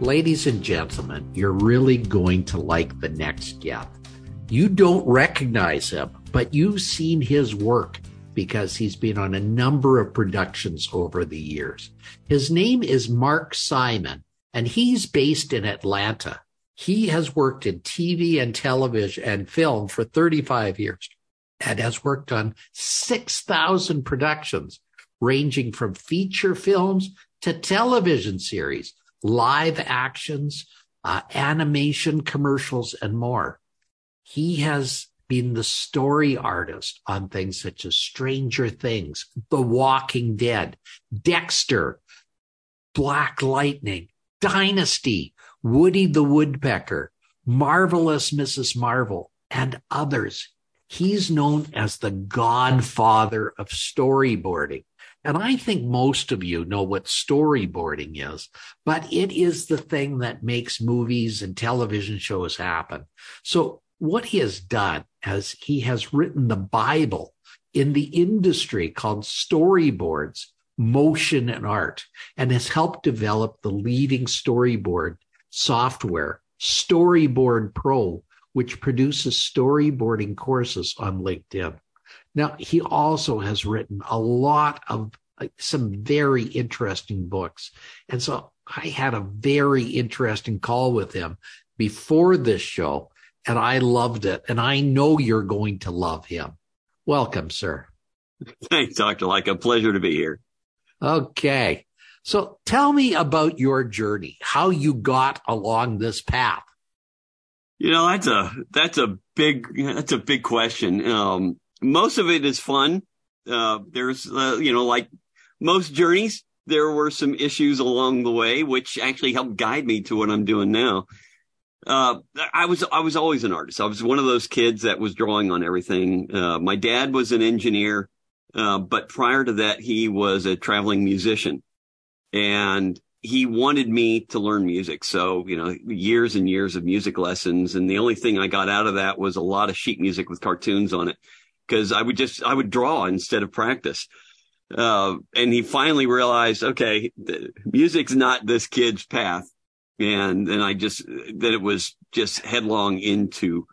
Ladies and gentlemen, you're really going to like the next guest. You don't recognize him, but you've seen his work because he's been on a number of productions over the years. His name is Mark Simon, and he's based in Atlanta. He has worked in TV and television and film for 35 years and has worked on 6,000 productions, ranging from feature films to television series live actions, uh, animation commercials, and more. He has been the story artist on things such as Stranger Things, The Walking Dead, Dexter, Black Lightning, Dynasty, Woody the Woodpecker, Marvelous Mrs. Marvel, and others. He's known as the godfather of storyboarding. And I think most of you know what storyboarding is, but it is the thing that makes movies and television shows happen. So what he has done is he has written the Bible in the industry called storyboards, motion and art, and has helped develop the leading storyboard software, Storyboard Pro, which produces storyboarding courses on LinkedIn. Now, he also has written a lot of some very interesting books. And so I had a very interesting call with him before this show, and I loved it. And I know you're going to love him. Welcome, sir. Thanks, Dr. Lycka pleasure to be here. Okay. So tell me about your journey, how you got along this path. You know, that's a, that's a big, that's a big question. Um, most of it is fun. Uh, there's, uh, you know, like most journeys, there were some issues along the way, which actually helped guide me to what I'm doing now. Uh, I was, I was always an artist. I was one of those kids that was drawing on everything. Uh, my dad was an engineer. Uh, but prior to that, he was a traveling musician and he wanted me to learn music. So, you know, years and years of music lessons. And the only thing I got out of that was a lot of sheet music with cartoons on it because I would just, I would draw instead of practice. Uh, and he finally realized, okay, music's not this kid's path. And then I just, that it was just headlong into,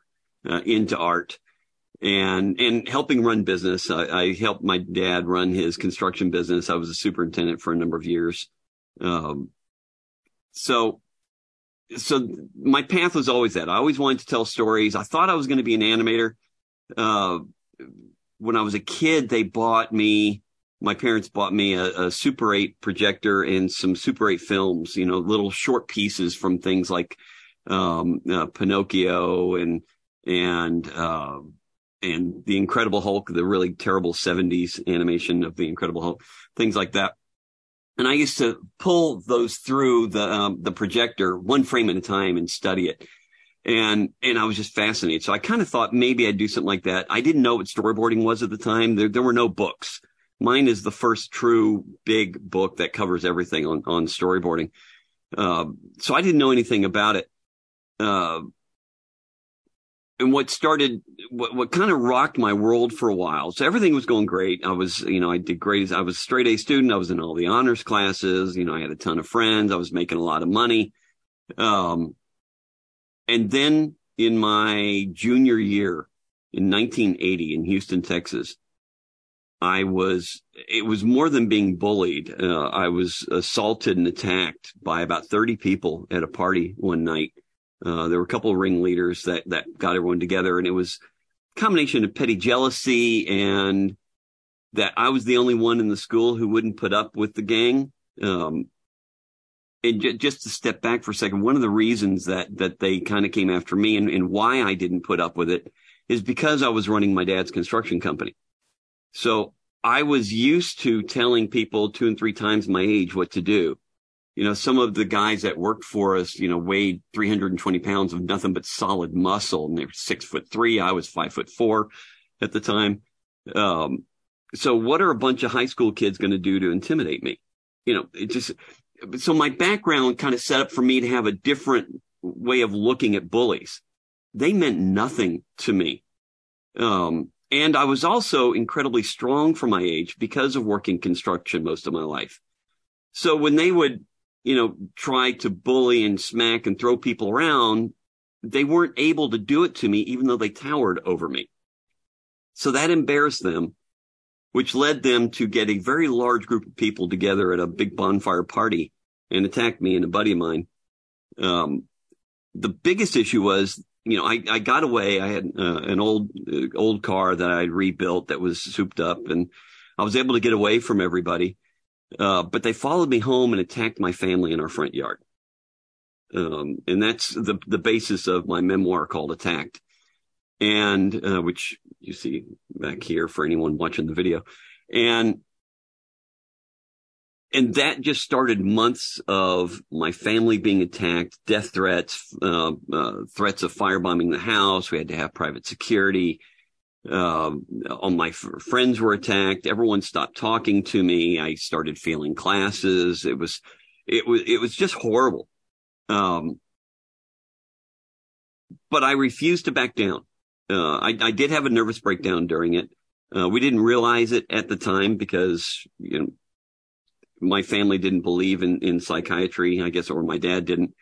uh, into art and, and helping run business. I, I, helped my dad run his construction business. I was a superintendent for a number of years. Um, so, so my path was always that. I always wanted to tell stories. I thought I was going to be an animator. Uh, when I was a kid, they bought me, my parents bought me a, a, Super 8 projector and some Super 8 films, you know, little short pieces from things like, um, uh, Pinocchio and, and, uh, and the Incredible Hulk, the really terrible 70s animation of the Incredible Hulk, things like that. And I used to pull those through the, um, the projector one frame at a time and study it and and I was just fascinated. So I kind of thought maybe I'd do something like that. I didn't know what storyboarding was at the time. There there were no books. Mine is the first true big book that covers everything on on storyboarding. Uh, so I didn't know anything about it. Uh, and what started, what, what kind of rocked my world for a while. So everything was going great. I was, you know, I did great. I was a straight A student. I was in all the honors classes. You know, I had a ton of friends. I was making a lot of money. Um, and then in my junior year in 1980 in Houston, Texas, I was, it was more than being bullied. Uh, I was assaulted and attacked by about 30 people at a party one night. Uh, there were a couple of ringleaders that, that got everyone together and it was a combination of petty jealousy and that I was the only one in the school who wouldn't put up with the gang. Um, and j- just to step back for a second, one of the reasons that that they kind of came after me and, and why I didn't put up with it is because I was running my dad's construction company. So I was used to telling people two and three times my age what to do. you know, some of the guys that worked for us, you know, weighed 320 pounds of nothing but solid muscle and they were six foot three. I was five foot four at the time. Um, so what are a bunch of high school kids going to do to intimidate me? You know, it just, so my background kind of set up for me to have a different way of looking at bullies. They meant nothing to me. Um, and I was also incredibly strong for my age because of working construction most of my life. So when they would, you know, try to bully and smack and throw people around, they weren't able to do it to me, even though they towered over me. So that embarrassed them, which led them to get a very large group of people together at a big bonfire party and attack me and a buddy of mine. Um, the biggest issue was you know, I, I got away. I had uh, an old, uh, old car that I rebuilt that was souped up and I was able to get away from everybody. Uh, but they followed me home and attacked my family in our front yard. Um, and that's the, the basis of my memoir called Attacked. And, uh, which you see back here for anyone watching the video. And and that just started months of my family being attacked, death threats, uh, uh, threats of firebombing the house. We had to have private security. Uh, all my f- friends were attacked. Everyone stopped talking to me. I started failing classes. It was, it was, it was just horrible. Um, but I refused to back down. Uh, I, I, did have a nervous breakdown during it. Uh, we didn't realize it at the time because, you know, my family didn't believe in, in psychiatry, I guess, or my dad didn't.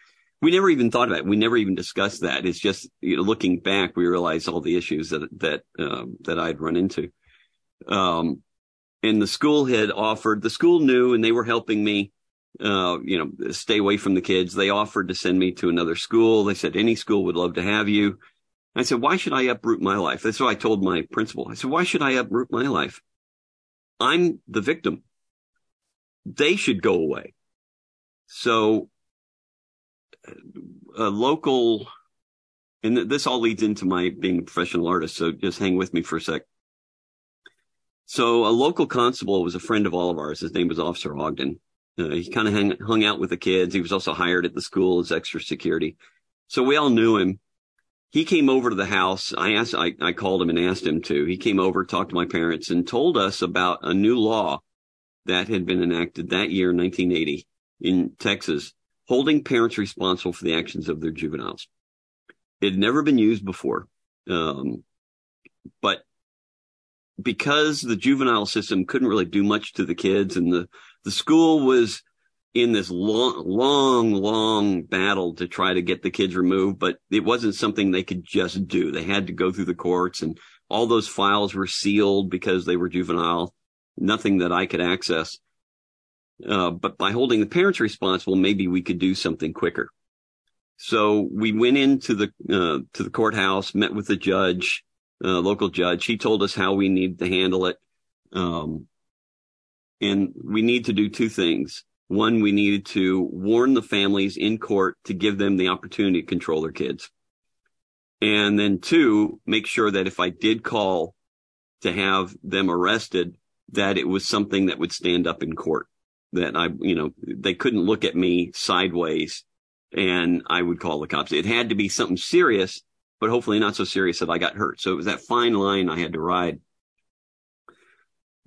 We never even thought about it. We never even discussed that. It's just, you know, looking back, we realized all the issues that, that, um, that I'd run into. Um, and the school had offered, the school knew and they were helping me, uh, you know, stay away from the kids. They offered to send me to another school. They said, any school would love to have you. I said, why should I uproot my life? That's what I told my principal. I said, why should I uproot my life? I'm the victim they should go away. So a local, and this all leads into my being a professional artist. So just hang with me for a sec. So a local constable was a friend of all of ours. His name was Officer Ogden. Uh, he kind of hung, hung out with the kids. He was also hired at the school as extra security. So we all knew him. He came over to the house. I asked, I, I called him and asked him to. He came over, talked to my parents and told us about a new law that had been enacted that year, 1980, in Texas, holding parents responsible for the actions of their juveniles. It had never been used before. Um, but because the juvenile system couldn't really do much to the kids and the, the school was in this long, long, long battle to try to get the kids removed, but it wasn't something they could just do. They had to go through the courts and all those files were sealed because they were juvenile nothing that I could access. Uh, but by holding the parents responsible, maybe we could do something quicker. So we went into the uh, to the courthouse, met with the judge, uh, local judge. He told us how we need to handle it, um, and we need to do two things. One, we needed to warn the families in court to give them the opportunity to control their kids, and then two, make sure that if I did call to have them arrested, that it was something that would stand up in court that I, you know, they couldn't look at me sideways and I would call the cops. It had to be something serious, but hopefully not so serious that I got hurt. So it was that fine line I had to ride.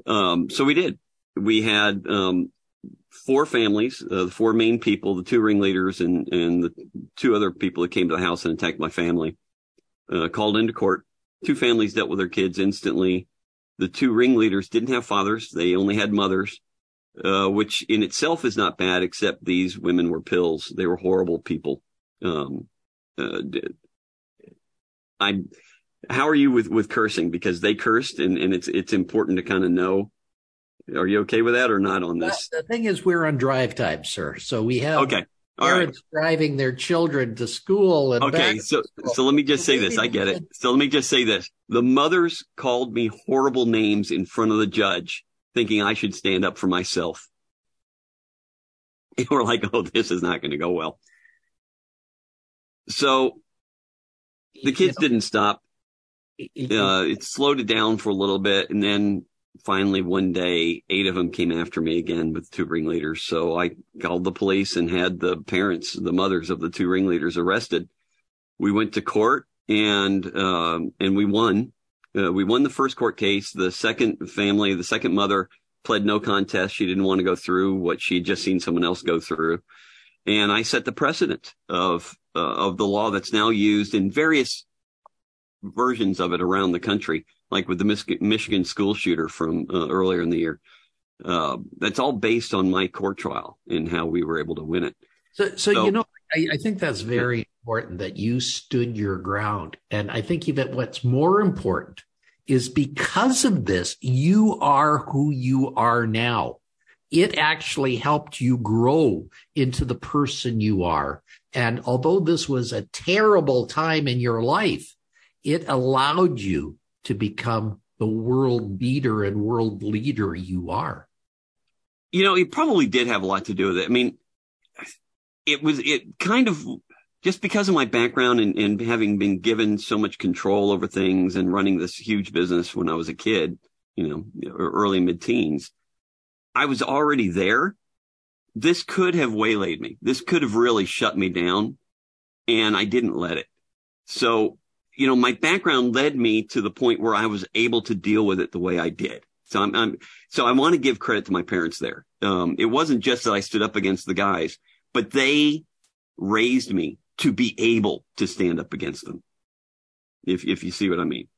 Um, so we did. We had, um, four families, uh, the four main people, the two ringleaders and, and the two other people that came to the house and attacked my family, uh, called into court. Two families dealt with their kids instantly the two ringleaders didn't have fathers. They only had mothers, uh, which in itself is not bad, except these women were pills. They were horrible people. Um, uh, I, how are you with, with cursing? Because they cursed and, and it's, it's important to kind of know. Are you okay with that or not on this? The thing is, we're on drive time, sir. So we have okay. All parents right. driving their children to school and okay so so let me just say this. i get it. so let me just say this. The mothers called me horrible names in front of the judge thinking i should stand up for myself. And we're like oh this is not going to go well. So the kids didn't stop. Uh, it slowed it down for a little bit and then finally one day, eight of them came after me again with two ringleaders. So I called the police and had the parents, the mothers of the two ringleaders arrested. We went to court and, um, and we won. Uh, we won the first court case. The second family, the second mother pled no contest. She didn't want to go through what she had just seen someone else go through. And I set the precedent of, uh, of the law that's now used in various versions of it around the country, like with the Michigan school shooter from uh, earlier in the year. Uh, that's all based on my court trial and how we were able to win it. So, so, so you know, I, I, think that's very important that you stood your ground. And I think that what's more important is because of this, you are who you are now. It actually helped you grow into the person you are. And although this was a terrible time in your life, it allowed you to become the world beater and world leader you are. You know, it probably did have a lot to do with it. I mean, it was, it kind of, just because of my background and, and having been given so much control over things and running this huge business when I was a kid, you know, early mid teens, I was already there. This could have waylaid me. This could have really shut me down and I didn't let it. So, you know, my background led me to the point where I was able to deal with it the way I did. So I'm, I'm so I want to give credit to my parents there. Um, it wasn't just that I stood up against the guys, but they raised me to be able to stand up against them. If if you see what I mean.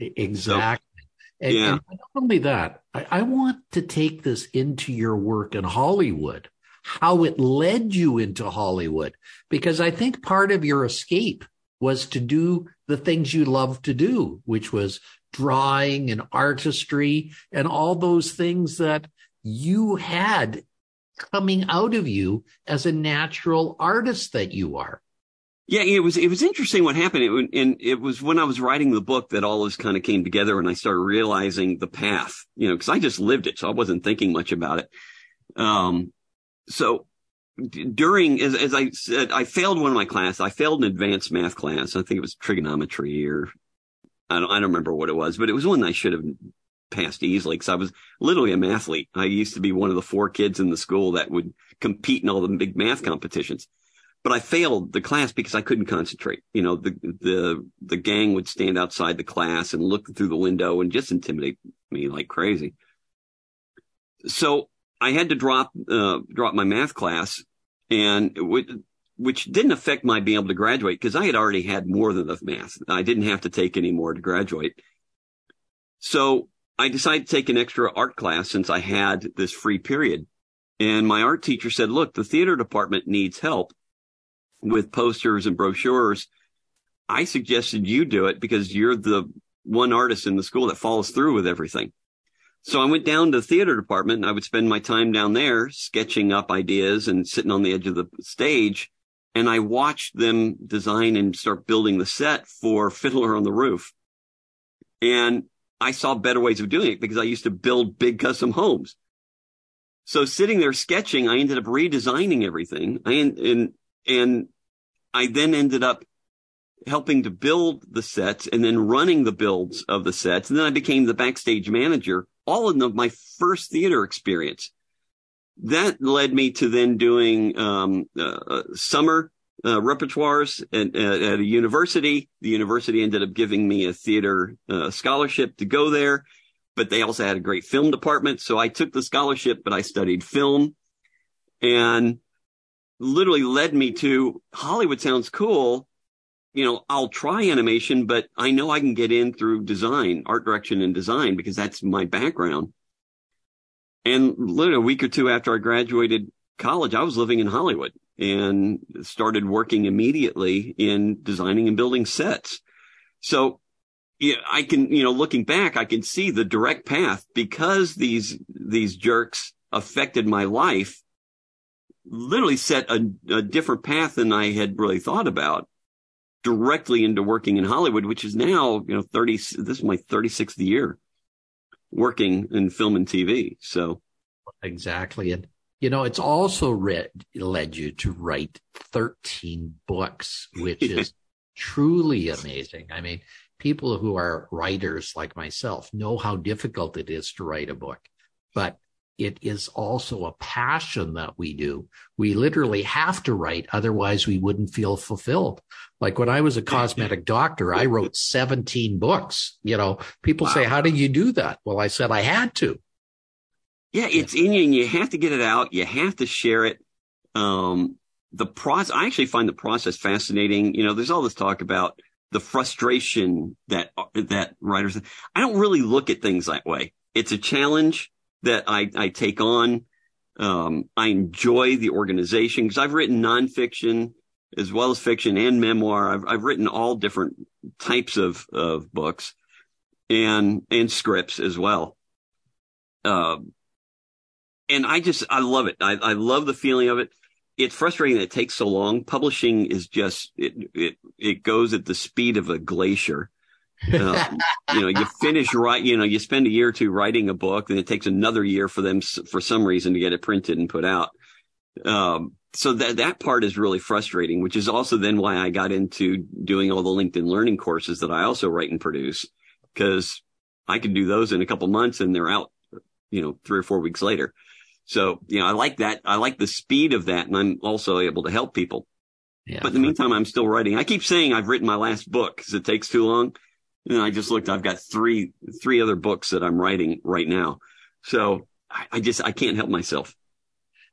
Exactly. So, and, yeah. And not only that, I, I want to take this into your work in Hollywood, how it led you into Hollywood, because I think part of your escape was to do the things you love to do, which was drawing and artistry and all those things that you had coming out of you as a natural artist that you are. Yeah, it was it was interesting what happened. It, and it was when I was writing the book that all this kind of came together, and I started realizing the path. You know, because I just lived it, so I wasn't thinking much about it. Um, so during, as, as I said, I failed one of my classes. I failed an advanced math class. I think it was trigonometry, or I don't I don't remember what it was, but it was one I should have passed easily because I was literally a mathlete. I used to be one of the four kids in the school that would compete in all the big math competitions but I failed the class because I couldn't concentrate. You know, the, the, the gang would stand outside the class and look through the window and just intimidate me like crazy. So I had to drop, uh, drop my math class and which didn't affect my being able to graduate because I had already had more than enough math. I didn't have to take any more to graduate. So I decided to take an extra art class since I had this free period. And my art teacher said, look, the theater department needs help with posters and brochures. I suggested you do it because you're the one artist in the school that follows through with everything. So I went down to the theater department and I would spend my time down there sketching up ideas and sitting on the edge of the stage. And I watched them design and start building the set for Fiddler on the Roof. And I saw better ways of doing it because I used to build big custom homes. So sitting there sketching, I ended up redesigning everything. I, and and I then ended up helping to build the sets and then running the builds of the sets. And then I became the backstage manager, all the, my first theater experience. That led me to then doing um, uh, uh summer uh, repertoires at, at, a university. The university ended up giving me a theater uh, scholarship to go there, but they also had a great film department. So I took the scholarship, but I studied film. And literally led me to Hollywood sounds cool. You know, I'll try animation, but I know I can get in through design, art direction and design because that's my background. And literally a week or two after I graduated college, I was living in Hollywood and started working immediately in designing and building sets. So yeah, I can, you know, looking back, I can see the direct path because these, these jerks affected my life literally set a, a different path than I had really thought about directly into working in Hollywood, which is now, you know, 30, this is my 36th year working in film and TV. So exactly. And, you know, it's also read, led you to write 13 books, which is truly amazing. I mean, people who are writers like myself know how difficult it is to write a book, but it is also a passion that we do. We literally have to write, otherwise we wouldn't feel fulfilled. Like when I was a cosmetic doctor, I wrote 17 books. You know, people wow. say, how do you do that? Well, I said I had to. Yeah, it's in you and you have to get it out. You have to share it. Um, the process, I actually find the process fascinating. You know, there's all this talk about the frustration that, that writers, I don't really look at things that way. It's a challenge that I, I take on. Um, I enjoy the organization because I've written nonfiction as well as fiction and memoir. I've, I've written all different types of, of books and, and scripts as well. Um, and I just, I love it. I, I love the feeling of it. It's frustrating that it takes so long. Publishing is just, it, it, it goes at the speed of a glacier. Um, you know, you finish right, you know, you spend a year or two writing a book, and it takes another year for them, for some reason, to get it printed and put out. Um, so that that part is really frustrating, which is also then why I got into doing all the LinkedIn learning courses that I also write and produce, because I can do those in a couple months and they're out, you know, three or four weeks later. So, you know, I like that. I like the speed of that, and I'm also able to help people. Yeah, but in the meantime, I'm still writing. I keep saying I've written my last book because it takes too long. And I just looked, I've got three, three other books that I'm writing right now. So I, I just, I can't help myself.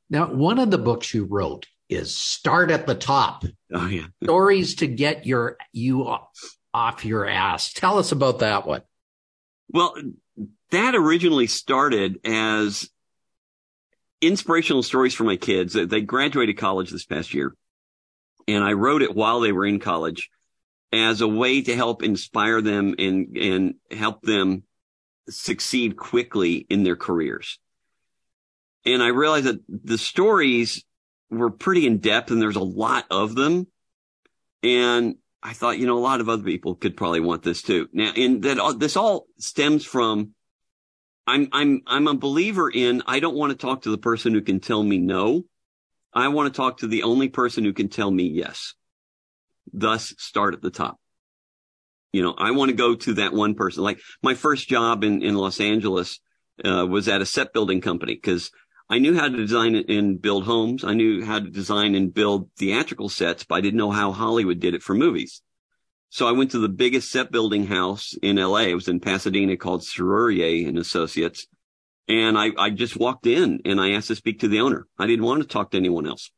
Now, one of the books you wrote is Start at the Top. Oh, yeah. Stories to get your, you off your ass. Tell us about that one. Well, that originally started as inspirational stories for my kids. They graduated college this past year and I wrote it while they were in college as a way to help inspire them and, and help them succeed quickly in their careers. And I realized that the stories were pretty in depth and there's a lot of them. And I thought, you know, a lot of other people could probably want this too. Now, and that all, this all stems from I'm, I'm, I'm a believer in I don't want to talk to the person who can tell me no. I want to talk to the only person who can tell me yes thus start at the top. You know, I want to go to that one person. Like my first job in, in Los Angeles, uh, was at a set building company because I knew how to design and build homes. I knew how to design and build theatrical sets, but I didn't know how Hollywood did it for movies. So I went to the biggest set building house in LA. It was in Pasadena called Serrurier and Associates. And I, I just walked in and I asked to speak to the owner. I didn't want to talk to anyone else.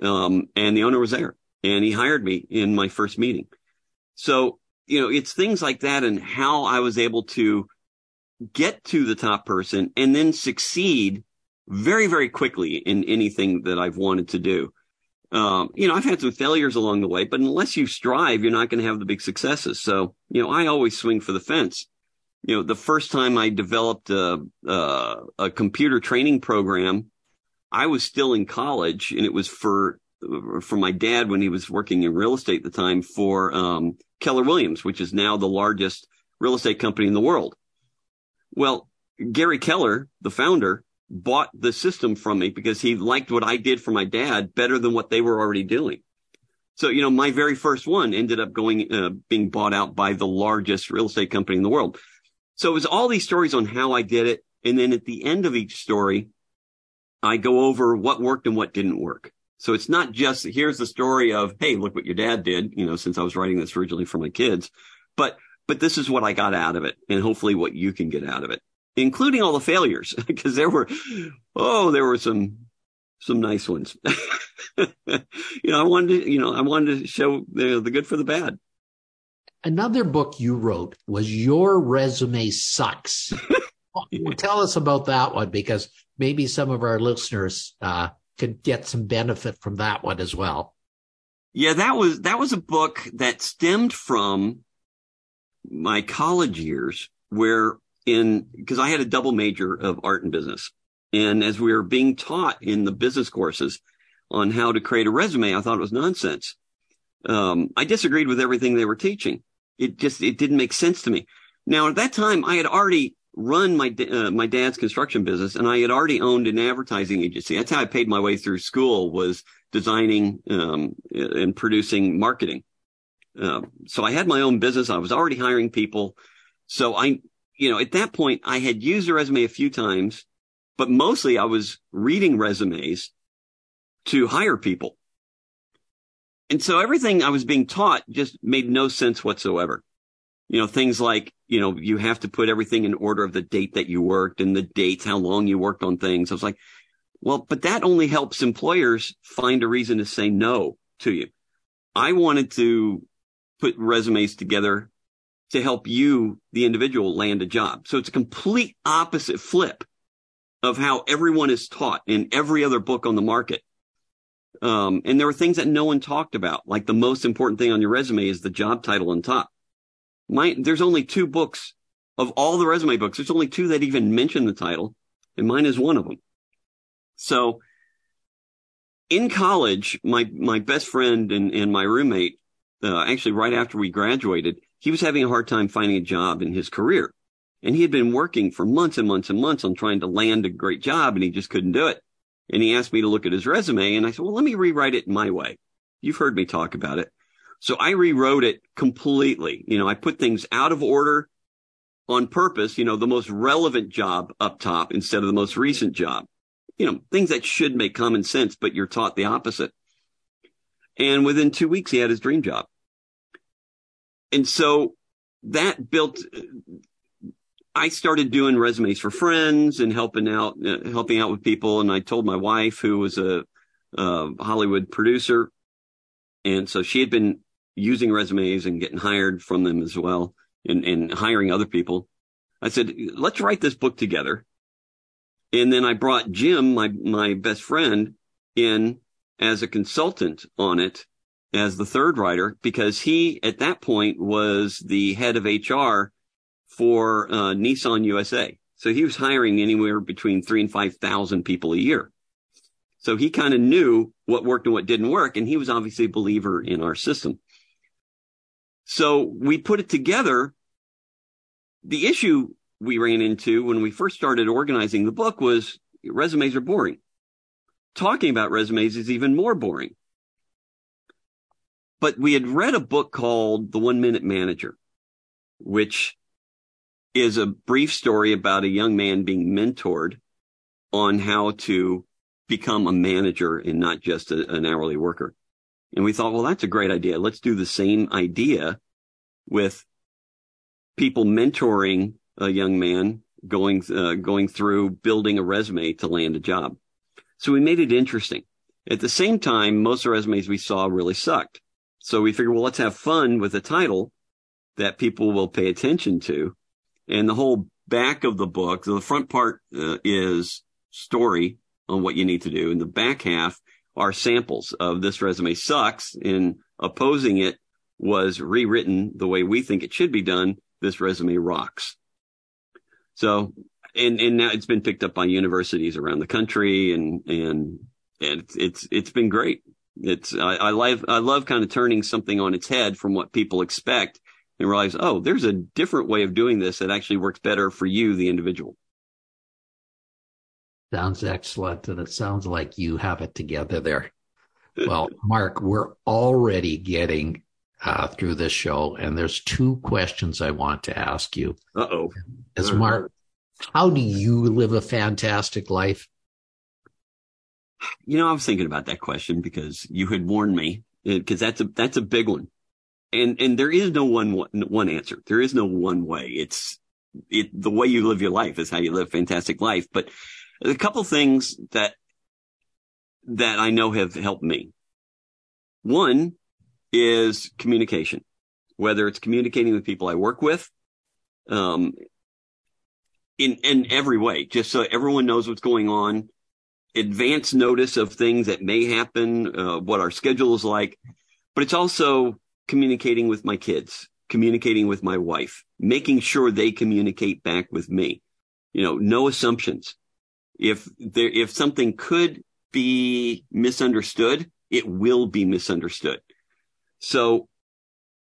Um, and the owner was there and he hired me in my first meeting. So, you know, it's things like that and how I was able to get to the top person and then succeed very, very quickly in anything that I've wanted to do. Um, you know, I've had some failures along the way, but unless you strive, you're not going to have the big successes. So, you know, I always swing for the fence. You know, the first time I developed a, a, a computer training program, I was still in college and it was for from my dad when he was working in real estate at the time for um, Keller Williams, which is now the largest real estate company in the world. Well, Gary Keller, the founder, bought the system from me because he liked what I did for my dad better than what they were already doing. So, you know, my very first one ended up going, uh, being bought out by the largest real estate company in the world. So it was all these stories on how I did it. And then at the end of each story, I go over what worked and what didn't work. So it's not just here's the story of, hey, look what your dad did, you know, since I was writing this originally for my kids, but but this is what I got out of it, and hopefully what you can get out of it, including all the failures, because there were, oh, there were some some nice ones. you know, I wanted to, you know, I wanted to show the, the good for the bad. Another book you wrote was Your Resume Sucks. yeah. Tell us about that one because maybe some of our listeners uh, could get some benefit from that one as well. Yeah, that was that was a book that stemmed from my college years where in because I had a double major of art and business. And as we were being taught in the business courses on how to create a resume, I thought it was nonsense. Um, I disagreed with everything they were teaching. It just it didn't make sense to me. Now at that time, I had already run my uh, my dad's construction business, and I had already owned an advertising agency. That's how I paid my way through school was designing um, and producing marketing. Uh, so I had my own business. I was already hiring people. So I, you know, at that point I had used a resume a few times, but mostly I was reading resumes to hire people. And so everything I was being taught just made no sense whatsoever. You know, things like, you know, you have to put everything in order of the date that you worked and the dates, how long you worked on things. I was like, well, but that only helps employers find a reason to say no to you. I wanted to put resumes together to help you, the individual, land a job. So it's a complete opposite flip of how everyone is taught in every other book on the market. Um, and there were things that no one talked about, like the most important thing on your resume is the job title on top. Mine, there's only two books of all the resume books. There's only two that even mention the title, and mine is one of them. So in college, my, my best friend and, and my roommate, uh, actually right after we graduated, he was having a hard time finding a job in his career. And he had been working for months and months and months on trying to land a great job and he just couldn't do it. And he asked me to look at his resume and I said, well, let me rewrite it my way. You've heard me talk about it. So I rewrote it completely. You know, I put things out of order on purpose, you know, the most relevant job up top instead of the most recent job you know, things that should make common sense, but you're taught the opposite. And within two weeks, he had his dream job. And so that built, I started doing resumes for friends and helping out, uh, helping out with people. And I told my wife, who was a, a Hollywood producer. And so she had been using resumes and getting hired from them as well and, and hiring other people. I said, let's write this book together and then I brought Jim, my, my best friend in as a consultant on it as the third writer because he at that point was the head of HR for uh, Nissan USA. So he was hiring anywhere between three and 5,000 people a year. So he kind of knew what worked and what didn't work. And he was obviously a believer in our system. So we put it together. The issue we ran into when we first started organizing the book was resumes are boring. Talking about resumes is even more boring. But we had read a book called The One Minute Manager, which is a brief story about a young man being mentored on how to become a manager and not just a, an hourly worker. And we thought, well, that's a great idea. Let's do the same idea with people mentoring a young man going uh, going through building a resume to land a job. So we made it interesting. At the same time, most of the resumes we saw really sucked. So we figured, well, let's have fun with a title that people will pay attention to. And the whole back of the book, the front part uh, is story on what you need to do. And the back half are samples of this resume sucks and opposing it was rewritten the way we think it should be done. This resume rocks. So, and, and now it's been picked up by universities around the country and, and, and it's, it's been great. It's, I, I love, I love kind of turning something on its head from what people expect and realize, oh, there's a different way of doing this that actually works better for you, the individual. Sounds excellent. And it sounds like you have it together there. Well, Mark, we're already getting uh, through this show, and there's two questions I want to ask you. Uh oh. As Mark, how do you live a fantastic life? You know, I was thinking about that question because you had warned me because uh, that's a that's a big one, and and there is no one one answer. There is no one way. It's it the way you live your life is how you live a fantastic life. But a couple things that that I know have helped me. One is communication, whether it's communicating with people I work with, um, in, in every way, just so everyone knows what's going on, advance notice of things that may happen, uh, what our schedule is like, but it's also communicating with my kids, communicating with my wife, making sure they communicate back with me. You know, no assumptions. If there, if something could be misunderstood, it will be misunderstood. So,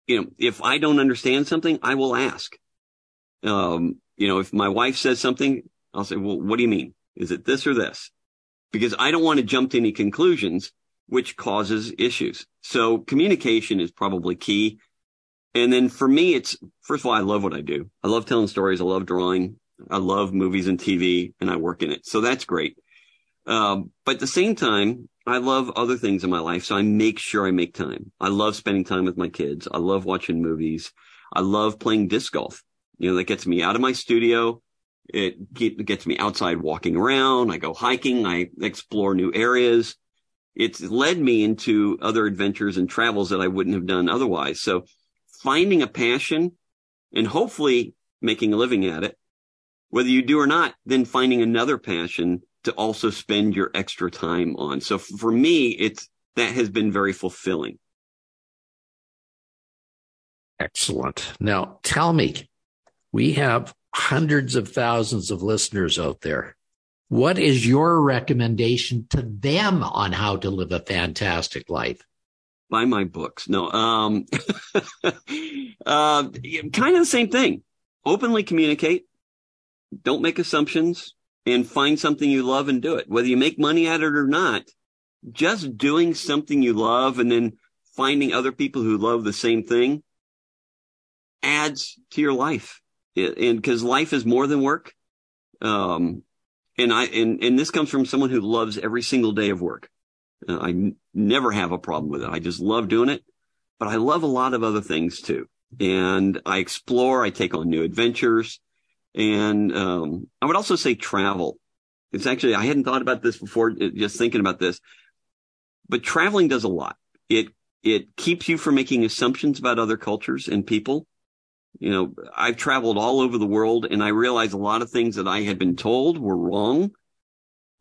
you know, if I don't understand something, I will ask. Um, you know, if my wife says something, I'll say, well, what do you mean? Is it this or this? Because I don't want to jump to any conclusions, which causes issues. So communication is probably key. And then for me, it's first of all, I love what I do. I love telling stories. I love drawing. I love movies and TV and I work in it. So that's great. Um, but at the same time, I love other things in my life. So I make sure I make time. I love spending time with my kids. I love watching movies. I love playing disc golf. You know, that gets me out of my studio. It gets me outside walking around. I go hiking. I explore new areas. It's led me into other adventures and travels that I wouldn't have done otherwise. So finding a passion and hopefully making a living at it, whether you do or not, then finding another passion to also spend your extra time on. So for me, it's that has been very fulfilling. Excellent. Now tell me, we have hundreds of thousands of listeners out there. What is your recommendation to them on how to live a fantastic life? Buy my books. No, um, uh, kind of the same thing. Openly communicate. Don't make assumptions and find something you love and do it. Whether you make money at it or not, just doing something you love and then finding other people who love the same thing adds to your life and because life is more than work. Um, and I, and, and this comes from someone who loves every single day of work. Uh, I n- never have a problem with it. I just love doing it, but I love a lot of other things too. And I explore, I take on new adventures and, um, I would also say travel. It's actually, I hadn't thought about this before, uh, just thinking about this, but traveling does a lot. It, it keeps you from making assumptions about other cultures and people you know, I've traveled all over the world and I realized a lot of things that I had been told were wrong.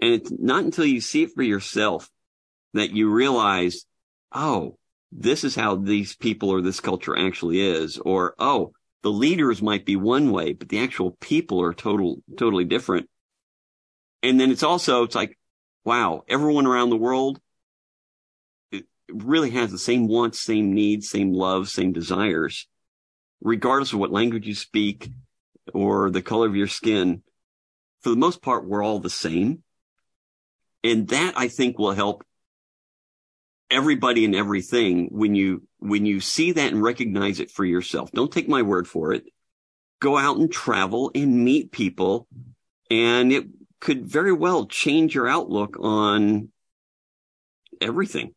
And it's not until you see it for yourself that you realize, oh, this is how these people or this culture actually is. Or, oh, the leaders might be one way, but the actual people are total, totally different. And then it's also, it's like, wow, everyone around the world really has the same wants, same needs, same love, same desires regardless of what language you speak or the color of your skin, for the most part, we're all the same. And that I think will help everybody and everything when you, when you see that and recognize it for yourself. Don't take my word for it. Go out and travel and meet people and it could very well change your outlook on everything.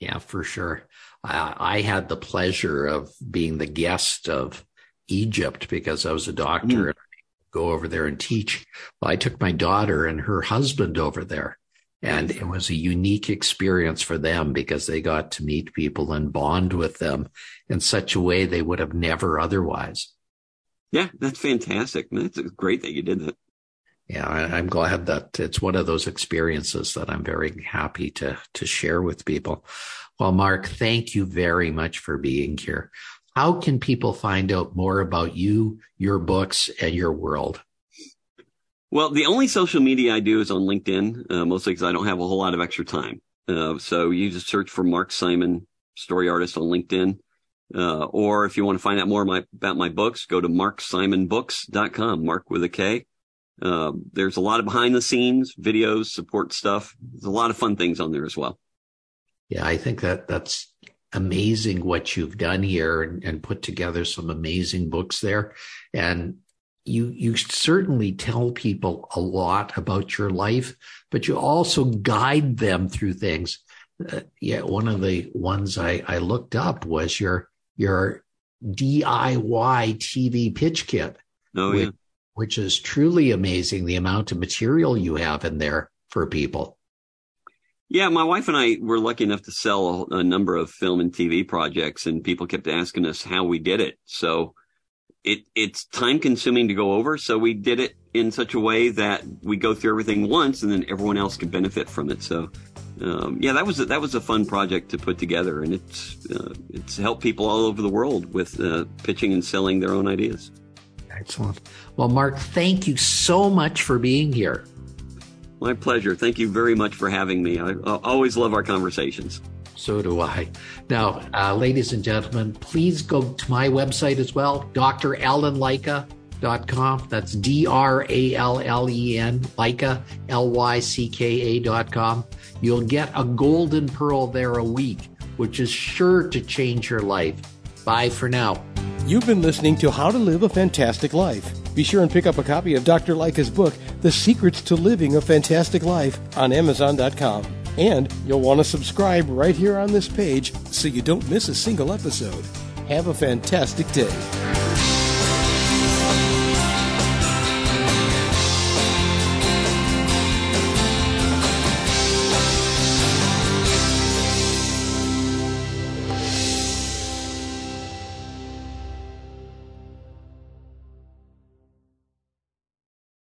Yeah, for sure. I had the pleasure of being the guest of Egypt because I was a doctor mm. and I go over there and teach. Well, I took my daughter and her husband over there. And it was a unique experience for them because they got to meet people and bond with them in such a way they would have never otherwise. Yeah, that's fantastic. That's great that you did that. Yeah, I'm glad that it's one of those experiences that I'm very happy to to share with people. Well, Mark, thank you very much for being here. How can people find out more about you, your books, and your world? Well, the only social media I do is on LinkedIn, uh, mostly because I don't have a whole lot of extra time. Uh, so you just search for Mark Simon, story artist on LinkedIn. Uh, or if you want to find out more my, about my books, go to marksimonbooks.com, Mark with a K. Uh, there's a lot of behind the scenes videos, support stuff. There's a lot of fun things on there as well. Yeah, I think that that's amazing what you've done here and, and put together some amazing books there. And you you certainly tell people a lot about your life, but you also guide them through things. Uh, yeah, one of the ones I, I looked up was your your DIY TV pitch kit. Oh, which, yeah. which is truly amazing the amount of material you have in there for people. Yeah, my wife and I were lucky enough to sell a, a, number of film and TV projects, and people kept asking us how we did it. So it it's time consuming to go over. So we did it in such a way that we go through everything once, and then everyone else can benefit from it. So um, yeah, that was a, that was a fun project to put together, and it's uh, it's helped people all over the world with uh, pitching and selling their own ideas. Excellent. Well, Mark, thank you so much for being here. My pleasure. Thank you very much for having me. I, I always love our conversations. So do I. Now, uh, ladies and gentlemen, please go to my website as well, drallenlycka.com. That's D R A L L E N, Lycka, L Y C K A.com. You'll get a golden pearl there a week which is sure to change your life. Bye for now. You've been listening to How to Live a Fantastic Life. Be sure and pick up a copy of Dr. Lycka's book, The Secrets to Living a Fantastic Life, on Amazon.com. And you'll want to subscribe right here on this page so you don't miss a single episode. Have a fantastic day.